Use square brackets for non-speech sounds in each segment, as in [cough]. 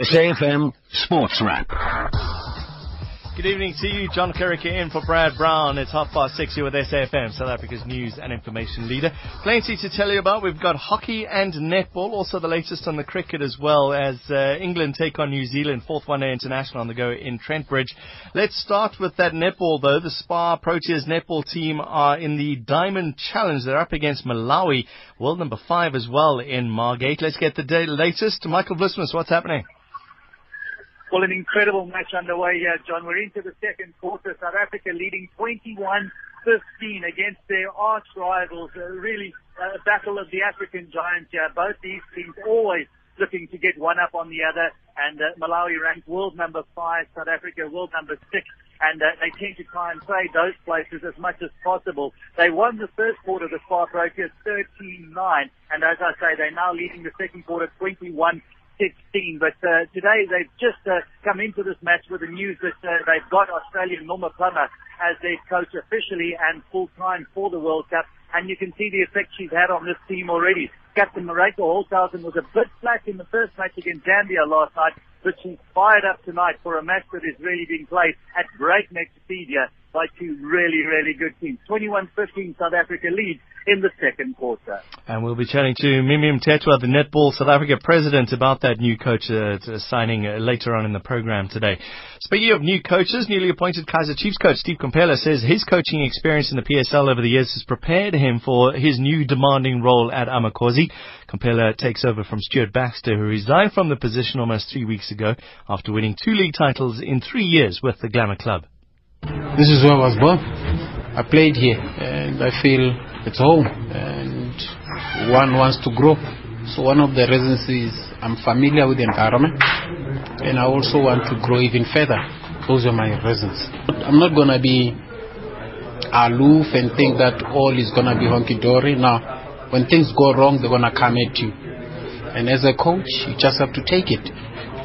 SAFM Sports Wrap. Good evening to you, John Kerrick in for Brad Brown. It's half past six here with SAFM, South Africa's news and information leader. Plenty to tell you about. We've got hockey and netball, also the latest on the cricket as well as uh, England take on New Zealand, fourth one day international on the go in Trent Bridge. Let's start with that netball though. The Spar Proteas netball team are in the Diamond Challenge. They're up against Malawi, world number five as well in Margate. Let's get the day latest. Michael Vlismas, what's happening? Well, an incredible match underway here, John. We're into the second quarter. South Africa leading 21-15 against their arch rivals. Uh, really a battle of the African giants here. Both these teams always looking to get one up on the other. And uh, Malawi ranked world number five, South Africa world number six. And uh, they tend to try and play those places as much as possible. They won the first quarter, the Spar Proteas 13-9. And as I say, they're now leading the second quarter 21 16. But uh, today they've just uh, come into this match with the news that uh, they've got Australian Norma Plummer as their coach officially and full time for the World Cup. And you can see the effect she's had on this team already. Captain Marika Holtzhausen was a bit flat in the first match against Zambia last night, but she's fired up tonight for a match that is really being played at breakneck speed here by two really, really good teams. 21-15 South Africa leads in the second quarter. And we'll be chatting to Mimi Mthethwa, the Netball South Africa president, about that new coach uh, signing uh, later on in the program today. Speaking of new coaches, newly appointed Kaizer Chiefs coach Steve Komphela says his coaching experience in the PSL over the years has prepared him for his new demanding role at Amakhosi. Komphela takes over from Stuart Baxter, who resigned from the position almost three weeks ago after winning two league titles in three years with the Glamour Club. This is where I was born. I played here and I feel it's home and one wants to grow. So one of the reasons is I'm familiar with the environment and I also want to grow even further. Those are my reasons. I'm not going to be aloof and think that all is going to be honky-dory. Now, when things go wrong, they're going to come at you. And as a coach, you just have to take it.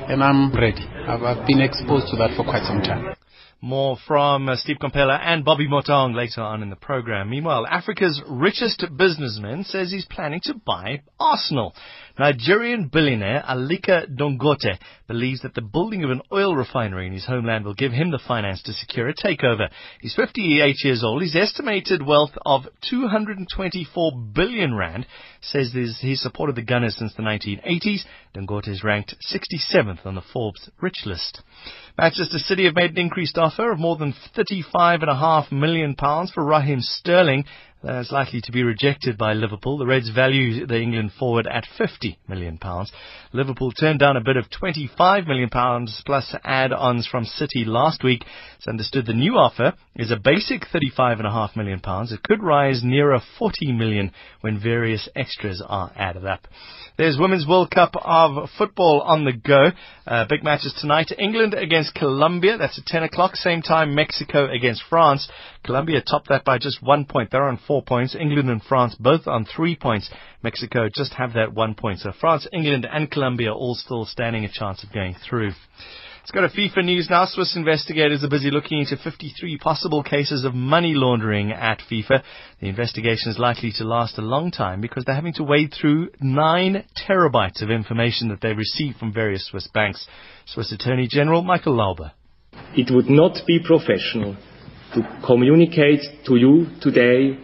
And I'm ready. I've, I've been exposed to that for quite some time. More from uh, Steve Komphela and Bobby Motaung later on in the program. Meanwhile, Africa's richest businessman says he's planning to buy Arsenal. Nigerian billionaire Aliko Dangote believes that the building of an oil refinery in his homeland will give him the finance to secure a takeover. He's 58 years old. His estimated wealth of 224 billion rand says he's supported the Gunners since the 1980s. Dangote is ranked 67th on the Forbes rich list. Manchester City have made an increased offer of more than £35.5 million for Raheem Sterling is likely to be rejected by Liverpool. The Reds value the England forward at £50 million. Liverpool turned down a bid of £25 million plus add-ons from City last week. It's understood the new offer is a basic £35.5 million. It could rise nearer £40 million when various extras are added up. There's Women's World Cup of football on the go. Uh, big matches tonight. England against Colombia. That's at 10 o'clock. Same time, Mexico against France. Colombia topped that by just one point. They're on four points. England and France both on three points. Mexico just have that one point. So France, England and Colombia all still standing a chance of going through. It's got a FIFA news now. Swiss investigators are busy looking into 53 possible cases of money laundering at FIFA. The investigation is likely to last a long time because they're having to wade through nine terabytes of information that they received from various Swiss banks. Swiss Attorney General Michael Lauber. It would not be professional to communicate to you today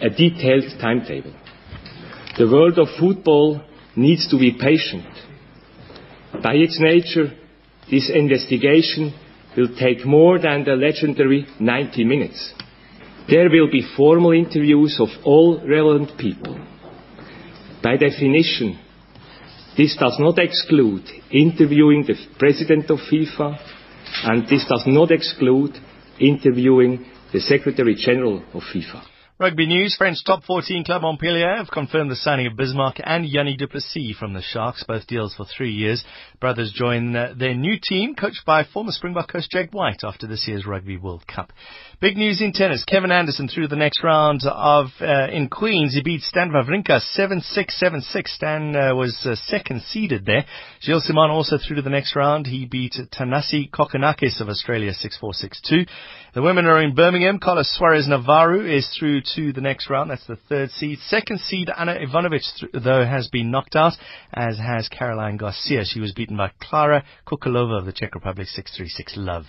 a detailed timetable. The world of football needs to be patient. By its nature, this investigation will take more than the legendary 90 minutes. There will be formal interviews of all relevant people. By definition, this does not exclude interviewing the president of FIFA, and this does not exclude interviewing the Secretary General of FIFA. Rugby news. French top 14 club Montpellier have confirmed the signing of Bismarck and Jannie du Plessis from the Sharks, both deals for three years. Brothers join uh, their new team, coached by former Springbok coach Jake White after this year's Rugby World Cup. Big news in tennis. Kevin Anderson through the next round of uh, in Queens. He beat Stan Wawrinka 7-6, 7-6. Stan uh, was uh, second seeded there. Gilles Simon also through to the next round. He beat Tanasi Kokkinakis of Australia 6-4, 6-2. The women are in Birmingham. Carlos Suarez Navarro is through to the next round. That's the third seed. Second seed, Ana Ivanovic, though, has been knocked out, as has Caroline Garcia. She was beaten by Klara Koukalova of the Czech Republic 636 love.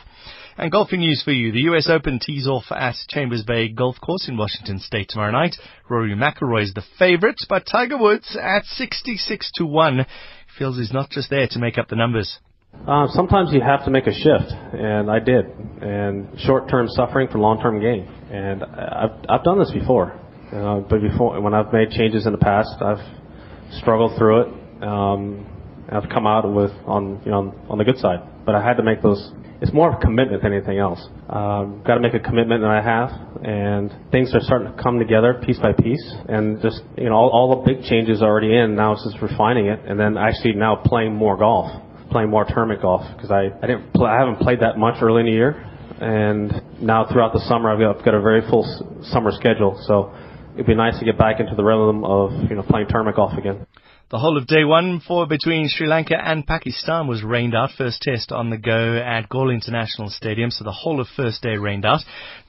And golfing news for you. The US Open tees off at Chambers Bay Golf Course in Washington State tomorrow night. Rory McIlroy is the favorite, but Tiger Woods at 66 to 1 feels he's not just there to make up the numbers. Uh, sometimes you have to make a shift, and I did. And short-term suffering for long-term gain. And I've I've done this before. Uh, but before, when I've made changes in the past, I've struggled through it. Um, I've come out with on you know on the good side. But I had to make those it's more of a commitment than anything else. Um, got to make a commitment, and I have. And things are starting to come together piece by piece. And just you know, all, all the big changes are already in. Now it's just refining it, and then actually now playing more golf, playing more tournament golf because I I didn't play, I haven't played that much early in the year, and now throughout the summer I've got, I've got a very full s- summer schedule. So it'd be nice to get back into the rhythm of you know playing tournament golf again. The whole of day one for between Sri Lanka and Pakistan was rained out. First test on the go at Galle International Stadium, so the whole of first day rained out.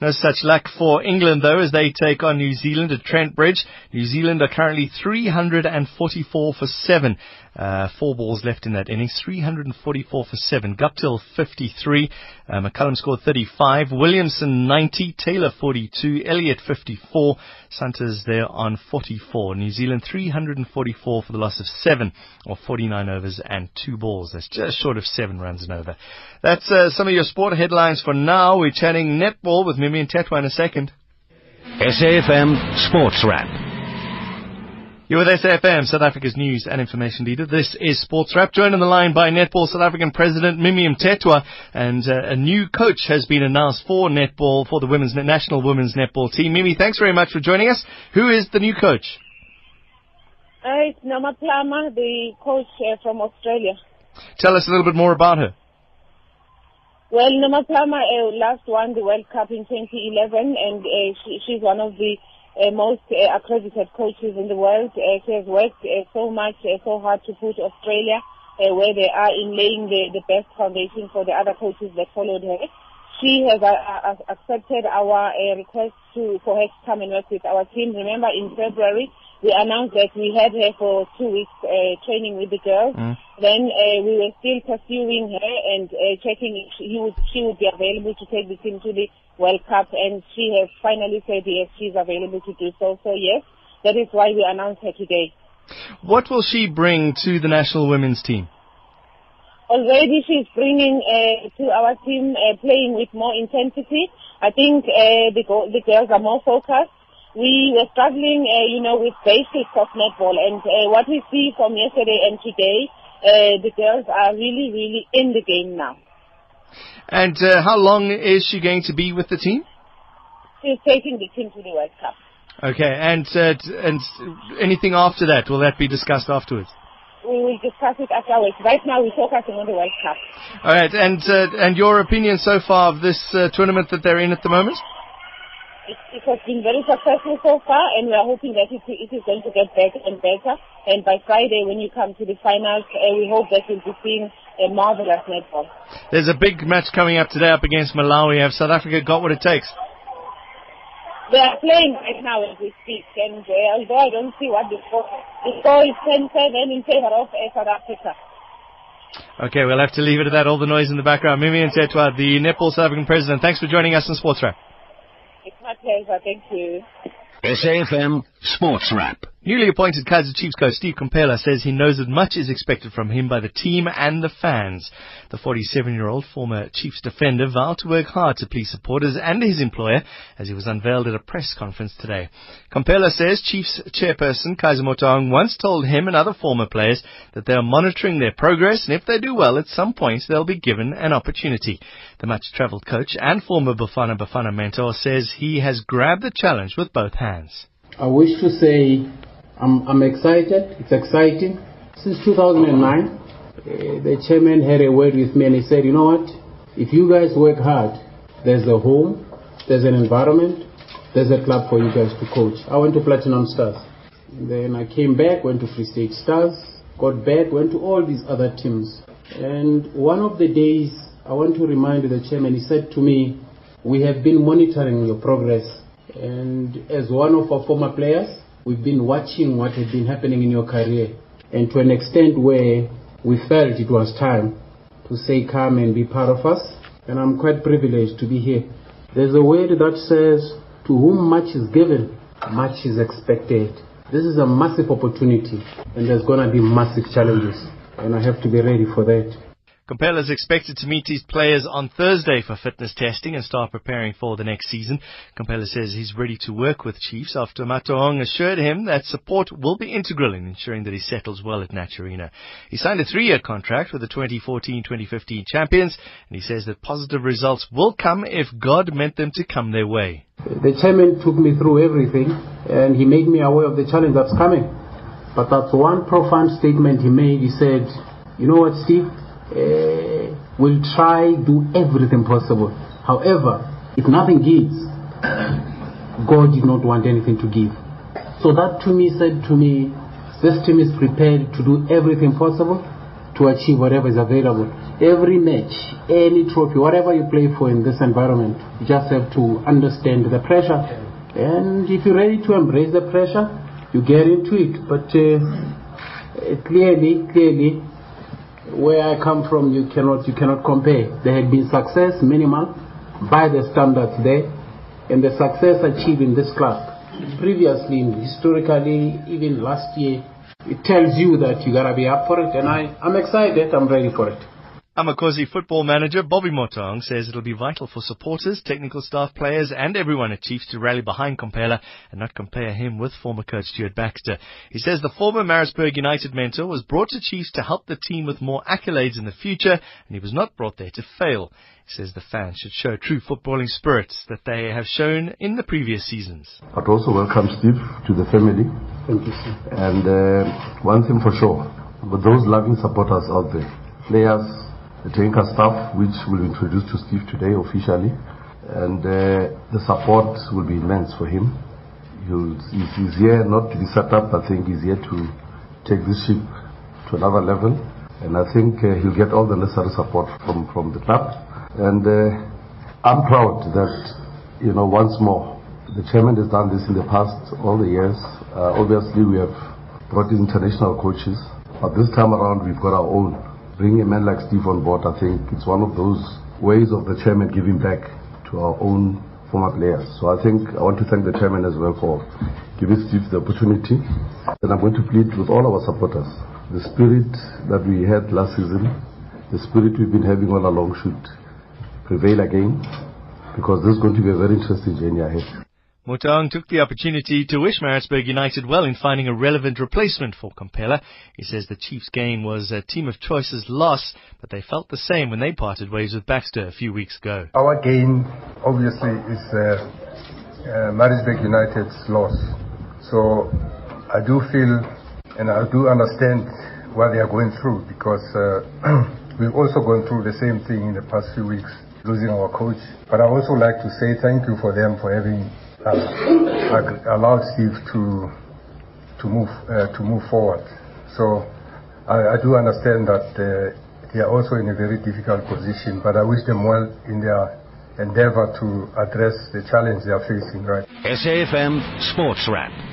No such luck for England though as they take on New Zealand at Trent Bridge. New Zealand are currently 344 for 7. Uh, four balls left in that innings, 344 for 7. Guptill 53, uh, McCullum scored 35, Williamson 90, Taylor 42, Elliott 54, Santos there on 44. New Zealand 344 for the of 7, or 49 overs and 2 balls. That's just short of 7 runs and over. That's uh, some of your sport headlines for now. We're chatting netball with Mimi Mthethwa in a second. SAFM Sports Wrap. You're with SAFM, South Africa's news and information leader. This is Sports Wrap, joined on the line by Netball South African President Mimi Mthethwa, and uh, a new coach has been announced for netball, for the women's national women's netball team. Mimi, thanks very much for joining us. Who is the new coach? Uh, it's Norma Plummer, the coach uh, from Australia. Tell us a little bit more about her. Well, Norma Plummer uh, last won the World Cup in 2011, and uh, she, she's one of the uh, most uh, accredited coaches in the world. Uh, she has worked uh, so much, uh, so hard to put Australia uh, where they are in laying the, the best foundation for the other coaches that followed her. She has uh, uh, accepted our uh, request to for her to come and work with our team. Remember, in February we announced that we had her for two weeks uh, training with the girls. Mm. Then uh, we were still pursuing her and uh, checking if she would, she would be available to take the team to the World Cup, and she has finally said yes, she's available to do so. So yes, that is why we announced her today. What will she bring to the national women's team? Already she's bringing uh, to our team uh, playing with more intensity. I think uh, the, go- the girls are more focused. We were struggling, uh, you know, with basics of netball, and uh, what we see from yesterday and today, uh, the girls are really, really in the game now. And uh, how long is she going to be with the team? She's taking the team to the World Cup. Okay, and uh, and anything after that, will that be discussed afterwards? We will discuss it afterwards. Right now, we're focusing on the World Cup. All right, and uh, and your opinion so far of this uh, tournament that they're in at the moment? It, it has been very successful so far, and we are hoping that it, it is going to get better and better. And by Friday, when you come to the finals, uh, we hope that we'll be seeing a marvelous netball. There's a big match coming up today up against Malawi. Have South Africa got what it takes? They are playing right now as we speak, and uh, although I don't see what the score, the score is 10-7 in favor of uh, South Africa. Okay, we'll have to leave it at that. All the noise in the background. Mimi Mthethwa, the Netball South African president. Thanks for joining us on Sports Wrap. My pleasure. Thank you. SAFM Sports Wrap. Newly appointed Kaizer Chiefs coach Steve Komphela says he knows that much is expected from him by the team and the fans. The 47-year-old former Chiefs defender vowed to work hard to please supporters and his employer as he was unveiled at a press conference today. Komphela says Chiefs chairperson Kaizer Motaung once told him and other former players that they are monitoring their progress and if they do well at some point they'll be given an opportunity. The much-travelled coach and former Bafana Bafana mentor says he has grabbed the challenge with both hands. I wish to say I'm, I'm excited. It's exciting. Since 2009, uh, the chairman had a word with me and he said, you know what? If you guys work hard, there's a home, there's an environment, there's a club for you guys to coach. I went to Platinum Stars. And then I came back, went to Free State Stars, got back, went to all these other teams. And one of the days, I want to remind the chairman, he said to me, we have been monitoring your progress And as one of our former players, we've been watching what had been happening in your career. And to an extent where we felt it was time to say, come and be part of us. And I'm quite privileged to be here. There's a word that says, to whom much is given, much is expected. This is a massive opportunity, and there's going to be massive challenges, and I have to be ready for that. Komphela is expected to meet his players on Thursday for fitness testing and start preparing for the next season. Komphela says he's ready to work with Chiefs after Motaung assured him that support will be integral in ensuring that he settles well at Naturena. He signed a three-year contract with the 2014-2015 champions, and he says that positive results will come if God meant them to come their way. The chairman took me through everything, and he made me aware of the challenge that's coming. But that's one profound statement he made. He said, you know what, Steve? Uh, will try do everything possible. However, if nothing gives, God did not want anything to give. So that to me said to me, this team is prepared to do everything possible to achieve whatever is available. Every match, any trophy, whatever you play for in this environment, you just have to understand the pressure. And if you're ready to embrace the pressure, you get into it. But uh, clearly, clearly, where I come from, you cannot you cannot compare. There had been success minimal by the standards there, and the success achieved in this club previously, historically, even last year, it tells you that you gotta be up for it, and I I'm excited. I'm ready for it. Amakhosi football manager Bobby Motaung says it'll be vital for supporters, technical staff, players and everyone at Chiefs to rally behind Komphela and not compare him with former coach Stuart Baxter. He says the former Maritzburg United mentor was brought to Chiefs to help the team with more accolades in the future and he was not brought there to fail. He says the fans should show true footballing spirits that they have shown in the previous seasons. But also welcome Steve to the family. Thank you, sir. And uh, one thing for sure, with those loving supporters out there, players, the Tenka staff, which will be introduced to Steve today officially, and uh, the support will be immense for him. He's here not to be set up, I think he's here to take this ship to another level, and I think uh, he'll get all the necessary support from, from the club. And uh, I'm proud that, you know, once more, the chairman has done this in the past, all the years. Uh, obviously, we have brought in international coaches, but this time around, we've got our own bringing a man like Steve on board, I think it's one of those ways of the chairman giving back to our own former players. So I think I want to thank the chairman as well for giving Steve the opportunity. And I'm going to plead with all our supporters. The spirit that we had last season, the spirit we've been having all along should prevail again because this is going to be a very interesting journey ahead. Motaung took the opportunity to wish Maritzburg United well in finding a relevant replacement for Komphela. He says the Chiefs' gain was a team of choice's loss, but they felt the same when they parted ways with Baxter a few weeks ago. Our gain, obviously, is uh, uh, Maritzburg United's loss. So I do feel and I do understand what they are going through because uh, [clears throat] we've also gone through the same thing in the past few weeks, losing our coach. But I also like to say thank you for them for having uh, allowed Steve to to move uh, to move forward. So I, I do understand that uh, they are also in a very difficult position, but I wish them well in their endeavor to address the challenge they are facing. Right. SAFM Sports Wrap.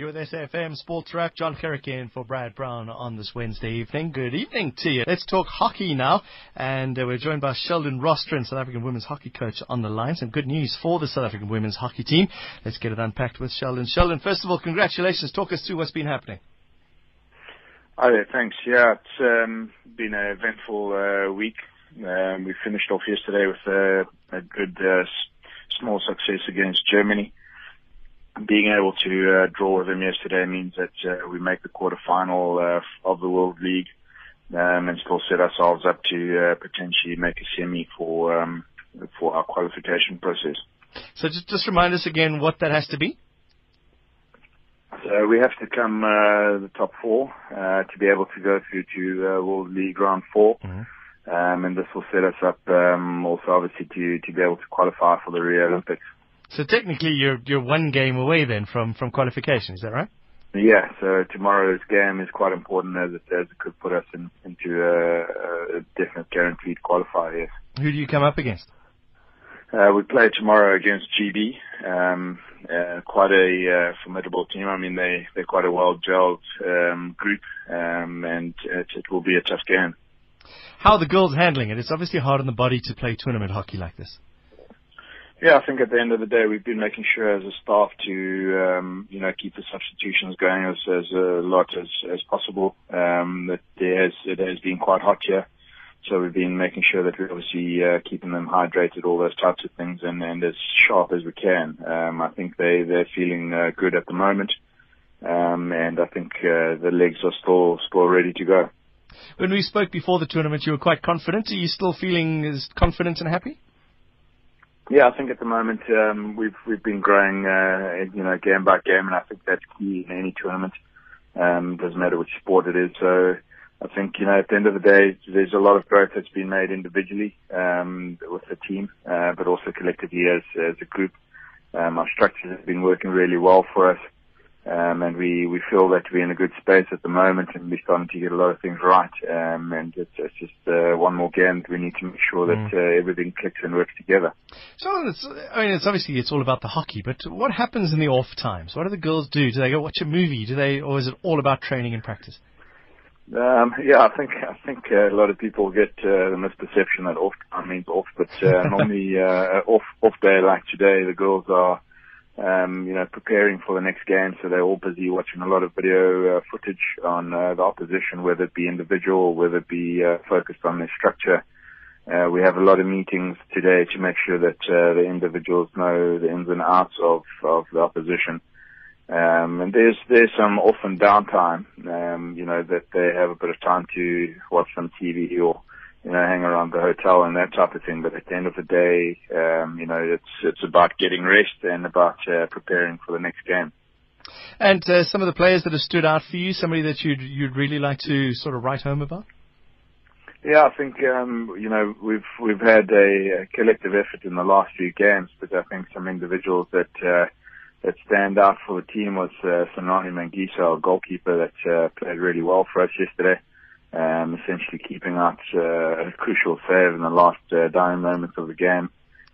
You're with SAFM Sports Wrap. John Kerrigan for Brad Brown on this Wednesday evening. Good evening to you. Let's talk hockey now. And uh, we're joined by Sheldon Rostron, South African women's hockey coach on the line. Some good news for the South African women's hockey team. Let's get it unpacked with Sheldon. Sheldon, first of all, congratulations. Talk us through what's been happening. Hi there, thanks. Yeah, it's um, been an eventful uh, week. Um, we finished off yesterday with uh, a good uh, small success against Germany being able to uh, draw with them yesterday means that uh, we make the quarterfinal uh, of the World League um, and still set ourselves up to uh, potentially make a semi for um, for our qualification process. So just, just remind us again what that has to be. So we have to come uh, the top four uh, to be able to go through to uh, World League round 4 Mhm. um, and this will set us up um, also obviously to to be able to qualify for the Rio Olympics. So technically, you're you're one game away then from from qualification. Is that right? Yeah, so tomorrow's game is quite important as it, as it could put us in, into a, a definite guaranteed qualifier. Yes. Who do you come up against? Uh, we play tomorrow against GB. Um, uh, quite a uh, formidable team. I mean, they they're quite a well gelled um, group, um, and it, it will be a tough game. How are the girls handling it? It's obviously hard on the body to play tournament hockey like this. Yeah, I think at the end of the day, we've been making sure as a staff to, um, you know, keep the substitutions going as, as a lot as, as possible. Um, that there has, it has been quite hot here. So we've been making sure that we're obviously uh, keeping them hydrated, all those types of things, and, and as sharp as we can. Um, I think they, they're feeling uh, good at the moment. Um, and I think uh, the legs are still, still ready to go. When we spoke before the tournament, you were quite confident. Are you still feeling as confident and happy? Yeah, I think at the moment um, we've we've been growing, uh, you know, game by game, and I think that's key in any tournament. Um, doesn't matter which sport it is. So I think you know, at the end of the day, there's a lot of growth that's been made individually um, with the team, uh, but also collectively as as a group. Um, our structures have been working really well for us. Um, and we, we feel that we're in a good space at the moment and we're starting to get a lot of things right. Um, and it's, it's just uh, one more game. That we need to make sure that mm. uh, everything clicks and works together. So, it's, I mean, it's obviously it's all about the hockey, but what happens in the off times? What do the girls do? Do they go watch a movie? Do they, or is it all about training and practice? Um, yeah, I think I think uh, a lot of people get uh, the misperception that off time means off, but uh, normally [laughs] uh, off off day like today, the girls are um, you know, preparing for the next game. So they're all busy watching a lot of video uh, footage on uh, the opposition, whether it be individual, or whether it be uh, focused on their structure. Uh, we have a lot of meetings today to make sure that uh, the individuals know the ins and outs of, of the opposition. Um, and there's there's some often downtime, um, you know, that they have a bit of time to watch some TV or you know, hang around the hotel and that type of thing. But at the end of the day, um, you know, it's it's about getting rest and about uh, preparing for the next game. And uh, some of the players that have stood out for you, somebody that you'd you'd really like to sort of write home about. Yeah, I think um, you know we've we've had a, a collective effort in the last few games, but I think some individuals that uh, that stand out for the team was uh, Sanani Mangisi, our goalkeeper, that uh, played really well for us yesterday um, essentially keeping out uh, a crucial save in the last uh, dying moments of the game.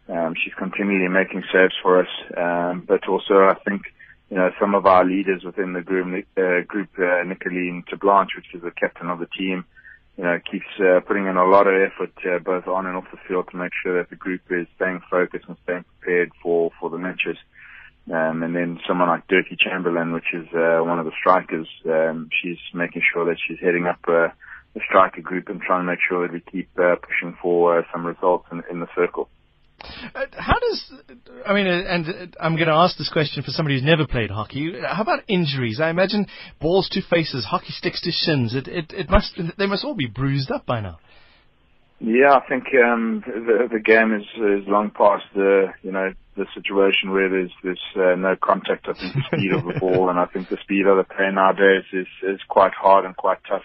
Um, she's continually making saves for us, um, but also I think you know some of our leaders within the group, uh, group uh, Nicoline Blanche, which is the captain of the team, you know, keeps uh, putting in a lot of effort uh, both on and off the field to make sure that the group is staying focused and staying prepared for for the matches. Um, and then someone like Dirkie Chamberlain, which is uh, one of the strikers, um, she's making sure that she's heading up uh, the striker group and trying to make sure that we keep uh, pushing for uh, some results in, in the circle. Uh, how does, I mean, uh, and uh, I'm going to ask this question for somebody who's never played hockey. How about injuries? I imagine balls to faces, hockey sticks to shins. It, it, it must, they must all be bruised up by now. Yeah, I think um, the, the game is, is long past the you know the situation where there's there's uh, no contact. I think the speed of the [laughs] ball, and I think the speed of the play nowadays is is quite hard and quite tough.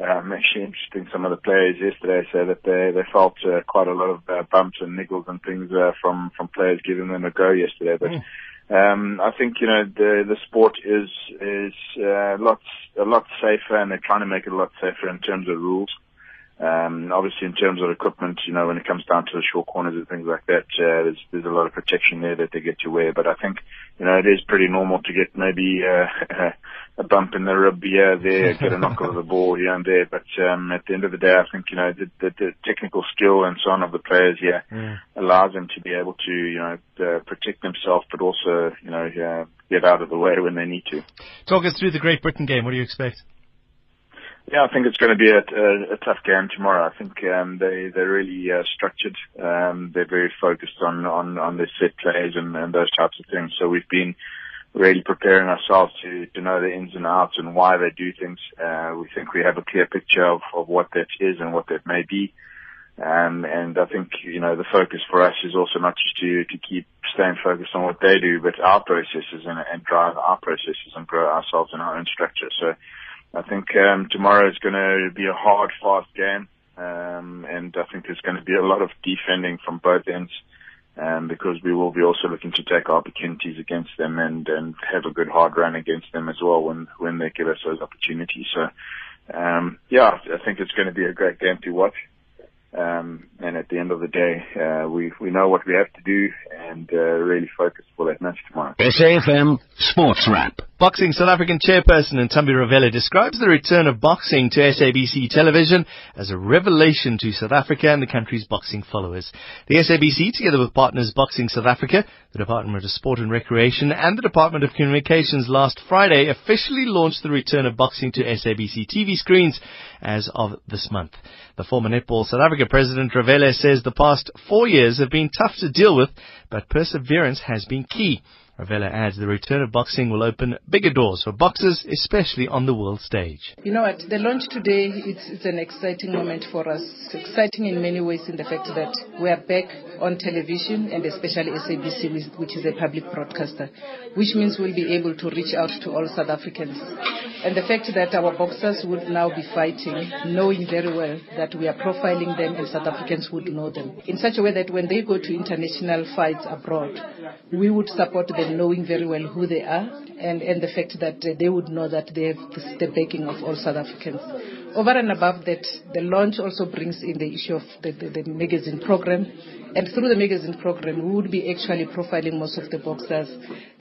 Um, actually interesting. Some of the players yesterday said that they they felt uh, quite a lot of uh, bumps and niggles and things uh, from from players giving them a go yesterday. But mm. um, I think you know the the sport is is uh, lots a lot safer, and they're trying to make it a lot safer in terms of rules. Um, obviously, in terms of equipment, you know, when it comes down to the short corners and things like that, uh, there's there's a lot of protection there that they get to wear. But I think, you know, it is pretty normal to get maybe uh, [laughs] a bump in the rib here, there, [laughs] get a knock of the ball here and there. But um, at the end of the day, I think you know the, the, the technical skill and so on of the players here mm. allows them to be able to, you know, uh, protect themselves, but also, you know, uh, get out of the way when they need to. Talk us through the Great Britain game. What do you expect? Yeah, I think it's going to be a, a, a tough game tomorrow. I think um, they they're really uh, structured. Um, they're very focused on on on their set plays and, and those types of things. So we've been really preparing ourselves to to know the ins and outs and why they do things. Uh, we think we have a clear picture of of what that is and what that may be. Um, and I think, you know, the focus for us is also not just to, to keep staying focused on what they do, but our processes and, and drive our processes and grow ourselves in our own structure. So, I think um, tomorrow is going to be a hard, fast game, um, and I think there's going to be a lot of defending from both ends, um, because we will be also looking to take opportunities against them and and have a good hard run against them as well when when they give us those opportunities. So, um, yeah, I think it's going to be a great game to watch. Um, and at the end of the day, uh, we we know what we have to do and uh, really focus for that match tomorrow. SAFM Sports Wrap. Boxing South African chairperson Nthambi Ravele describes the return of boxing to SABC television as a revelation to South Africa and the country's boxing followers. The SABC, together with partners Boxing South Africa, the Department of Sport and Recreation, and the Department of Communications last Friday, officially launched the return of boxing to SABC TV screens as of this month. The former Netball South Africa president Ravele says the past four years have been tough to deal with, but perseverance has been key. Ravele adds the return of boxing will open bigger doors for boxers, especially on the world stage. You know what? The launch today, it's, it's an exciting moment for us. It's exciting in many ways in the fact that we are back on television and especially SABC, which is a public broadcaster, which means we'll be able to reach out to all South Africans. And the fact that our boxers would now be fighting, knowing very well that we are profiling them and South Africans would know them, in such a way that when they go to international fights abroad, we would support them knowing very well who they are and, and the fact that they would know that they have the, the backing of all South Africans. Over and above that, the launch also brings in the issue of the, the, the magazine program. And through the magazine program, we would be actually profiling most of the boxers,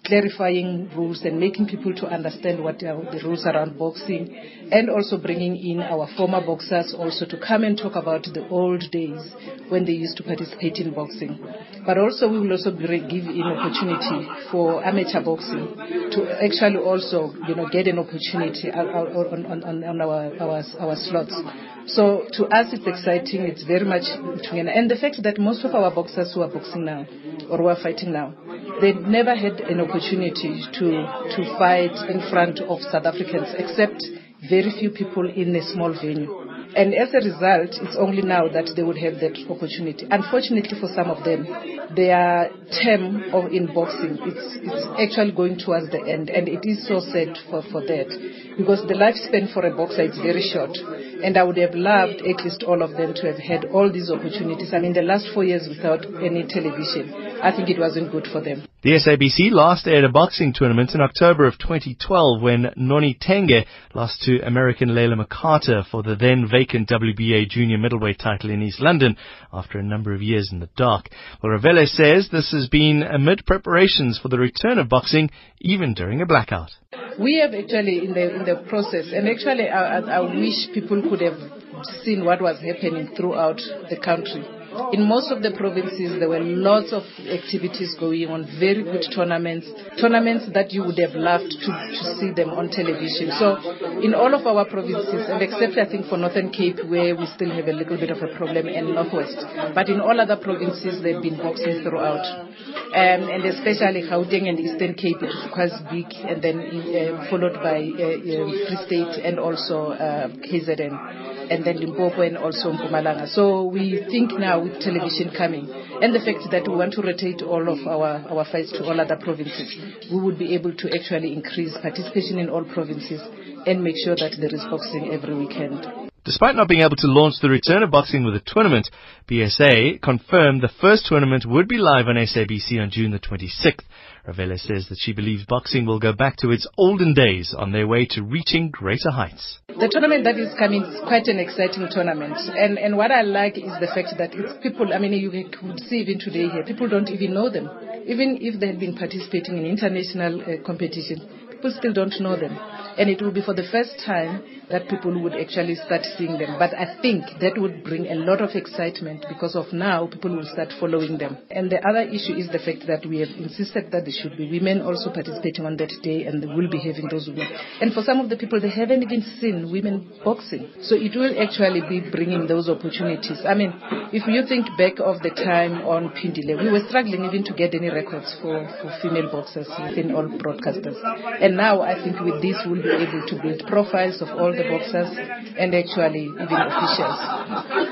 clarifying rules and making people to understand what are the rules around boxing, and also bringing in our former boxers also to come and talk about the old days when they used to participate in boxing. But also we will also give an opportunity for amateur boxing to actually also, you know, get an opportunity uh, uh, on, on, on, on our, our, our slots. So to us it's exciting, it's very much and the fact that most of our boxers who are boxing now or who are fighting now, they never had an opportunity to, to fight in front of South Africans except very few people in a small venue. And as a result, it's only now that they would have that opportunity. Unfortunately for some of them, their term of in boxing, it's, it's actually going towards the end. And it is so sad for, for that. Because the lifespan for a boxer is very short. And I would have loved at least all of them to have had all these opportunities. I mean, the last four years without any television, I think it wasn't good for them. The SABC last aired a boxing tournament in October of 2012 when Noni Tenge lost to American Layla McCarter for the then vacant WBA junior middleweight title in East London after a number of years in the dark. Well, says this has been amid preparations for the return of boxing even during a blackout. We have actually in the in the process, and actually I, I wish people could have seen what was happening throughout the country in most of the provinces, there were lots of activities going on, very good tournaments, tournaments that you would have loved to, to see them on television. So, in all of our provinces, except I think for Northern Cape, where we still have a little bit of a problem, and Northwest, but in all other provinces, they've been boxing throughout. Um, and especially Gauteng and Eastern Cape, it was quite big, and then uh, followed by uh, uh, Free State and also uh, KZN and then Limpopo and also Mpumalanga. So we think now with television coming and the fact that we want to rotate all of our, our fights to all other provinces, we would be able to actually increase participation in all provinces and make sure that there is boxing every weekend. Despite not being able to launch the return of boxing with a tournament, BSA confirmed the first tournament would be live on SABC on June the 26th. Ravele says that she believes boxing will go back to its olden days on their way to reaching greater heights. The tournament that is coming is quite an exciting tournament. And, and what I like is the fact that it's people, I mean, you could see even today here, people don't even know them. Even if they have been participating in international uh, competition, people still don't know them. And it will be for the first time that people would actually start seeing them. But I think that would bring a lot of excitement because of now people will start following them. And the other issue is the fact that we have insisted that there should be women also participating on that day and they will be having those women. And for some of the people, they haven't even seen women boxing. So it will actually be bringing those opportunities. I mean, if you think back of the time on Pindile, we were struggling even to get any records for, for female boxers within all broadcasters. And now I think with this we'll be able to build profiles of all the boxers and actually even officials.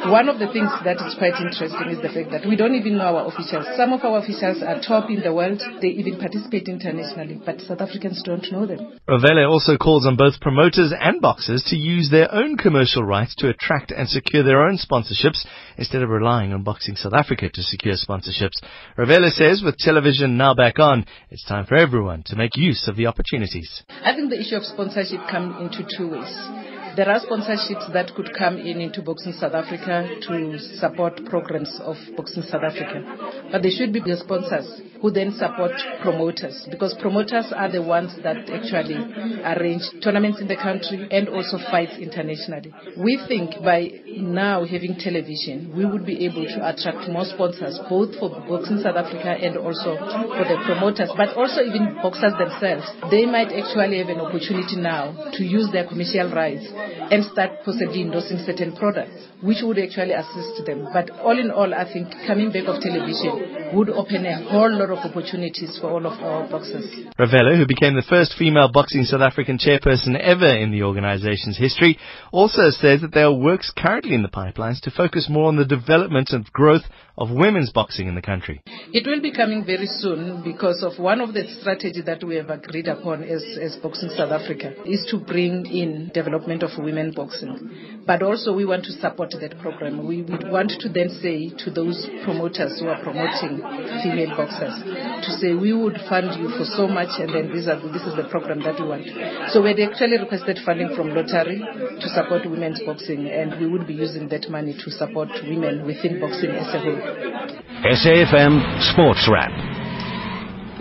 One of the things that is quite interesting is the fact that we don't even know our officials. Some of our officials are top in the world. They even participate internationally, but South Africans don't know them. Ravele also calls on both promoters and boxers to use their own commercial rights to attract and secure their own sponsorships instead of relying on Boxing South Africa to secure sponsorships. Ravele says with television now back on, it's time for everyone to make use of the opportunities. I think the issue of sponsorship comes into two ways. There are sponsorships that could come in into Boxing South Africa to support programs of Boxing South Africa. But they should be the sponsors who then support promoters because promoters are the ones that actually arrange tournaments in the country and also fights internationally. We think by now having television, we would be able to attract more sponsors, both for Boxing South Africa and also for the promoters, but also even boxers themselves. They might actually have an opportunity now to use their commercial rights and start possibly endorsing certain products, which would actually assist them. But all in all, I think coming back of television would open a whole lot of opportunities for all of our boxers. Ravele, who became the first female boxing South African chairperson ever in the organization's history, also says that there are works currently in the pipelines to focus more on the development and growth of women's boxing in the country. It will be coming very soon because of one of the strategies that we have agreed upon as, as Boxing South Africa is to bring in development of women boxing. But also we want to support that program. We would want to then say to those promoters who are promoting female boxers to say we would fund you for so much and then this, is the program that we want. So we had actually requested funding from Lottery to support women's boxing and we would be using that money to support women within boxing as a whole. SAFM Sports Wrap.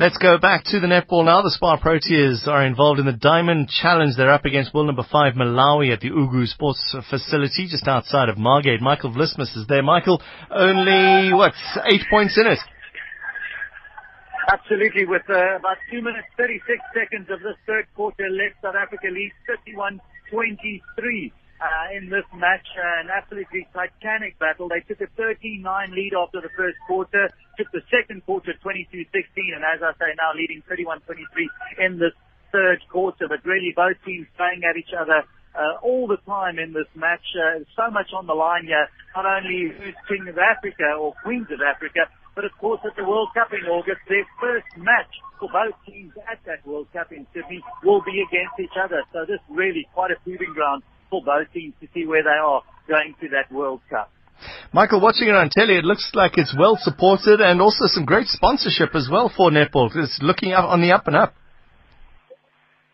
Let's go back to the netball now. The Spar Proteas are involved in the Diamond Challenge. They're up against world number five Malawi at the Ugu Sports Facility just outside of Margate. Michael Vlismas is there. Michael, only, what, eight points in it? Absolutely, with uh, about 2 minutes 36 seconds of this third quarter left, South Africa leads 31-23 uh, in this match. Uh, an absolutely titanic battle. They took a 13-9 lead after the first quarter, took the second quarter 22-16, and as I say now leading 31-23 in this third quarter. But really both teams playing at each other uh, all the time in this match. Uh, so much on the line here. Not only who's King of Africa or Queens of Africa, but of course at the World Cup in August, their first match for both teams at that World Cup in Sydney will be against each other. So this really quite a proving ground for both teams to see where they are going to that World Cup. Michael, watching it on telly, it looks like it's well supported and also some great sponsorship as well for netball. It's looking up on the up and up.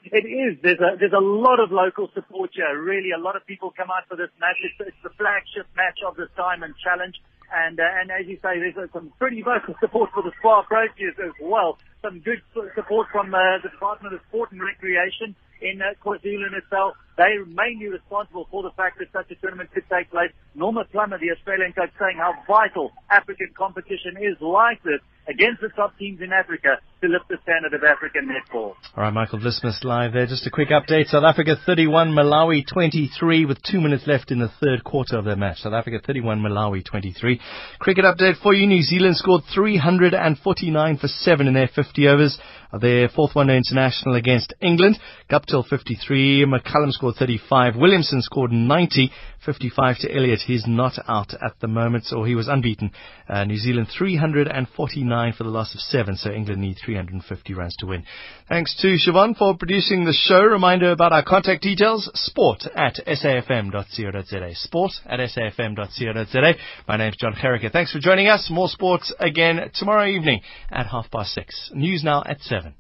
It is. There's a there's a lot of local support here. Really, a lot of people come out for this match. It's, it's the flagship match of this Diamond Challenge. And uh, and as you say, there's uh, some pretty vocal support for the Spar Proteas as well. Some good support from uh, the Department of Sport and Recreation in uh, KwaZulu-Natal. They're mainly responsible for the fact that such a tournament could take place. Norma Plummer, the Australian coach, saying how vital African competition is like this against the top teams in Africa to lift the standard of African netball. All right, Michael Vlismas live there. Just a quick update. South Africa 31, Malawi 23 with two minutes left in the third quarter of their match. South Africa 31, Malawi 23. Cricket update for you. New Zealand scored 349 for 7 in their 50 overs their fourth one day international against England. Guptill 53, McCullum scored 35, Williamson scored 90, 55 to Elliott. He's not out at the moment, so he was unbeaten. Uh, New Zealand 349 for the loss of 7, so England need 350 runs to win. Thanks to Siobhan for producing the show. Reminder about our contact details, sport at safm.co.za. Sport at safm.co.za. My name's John Herricker. Thanks for joining us. More sports again tomorrow evening at half past six. News now at 7.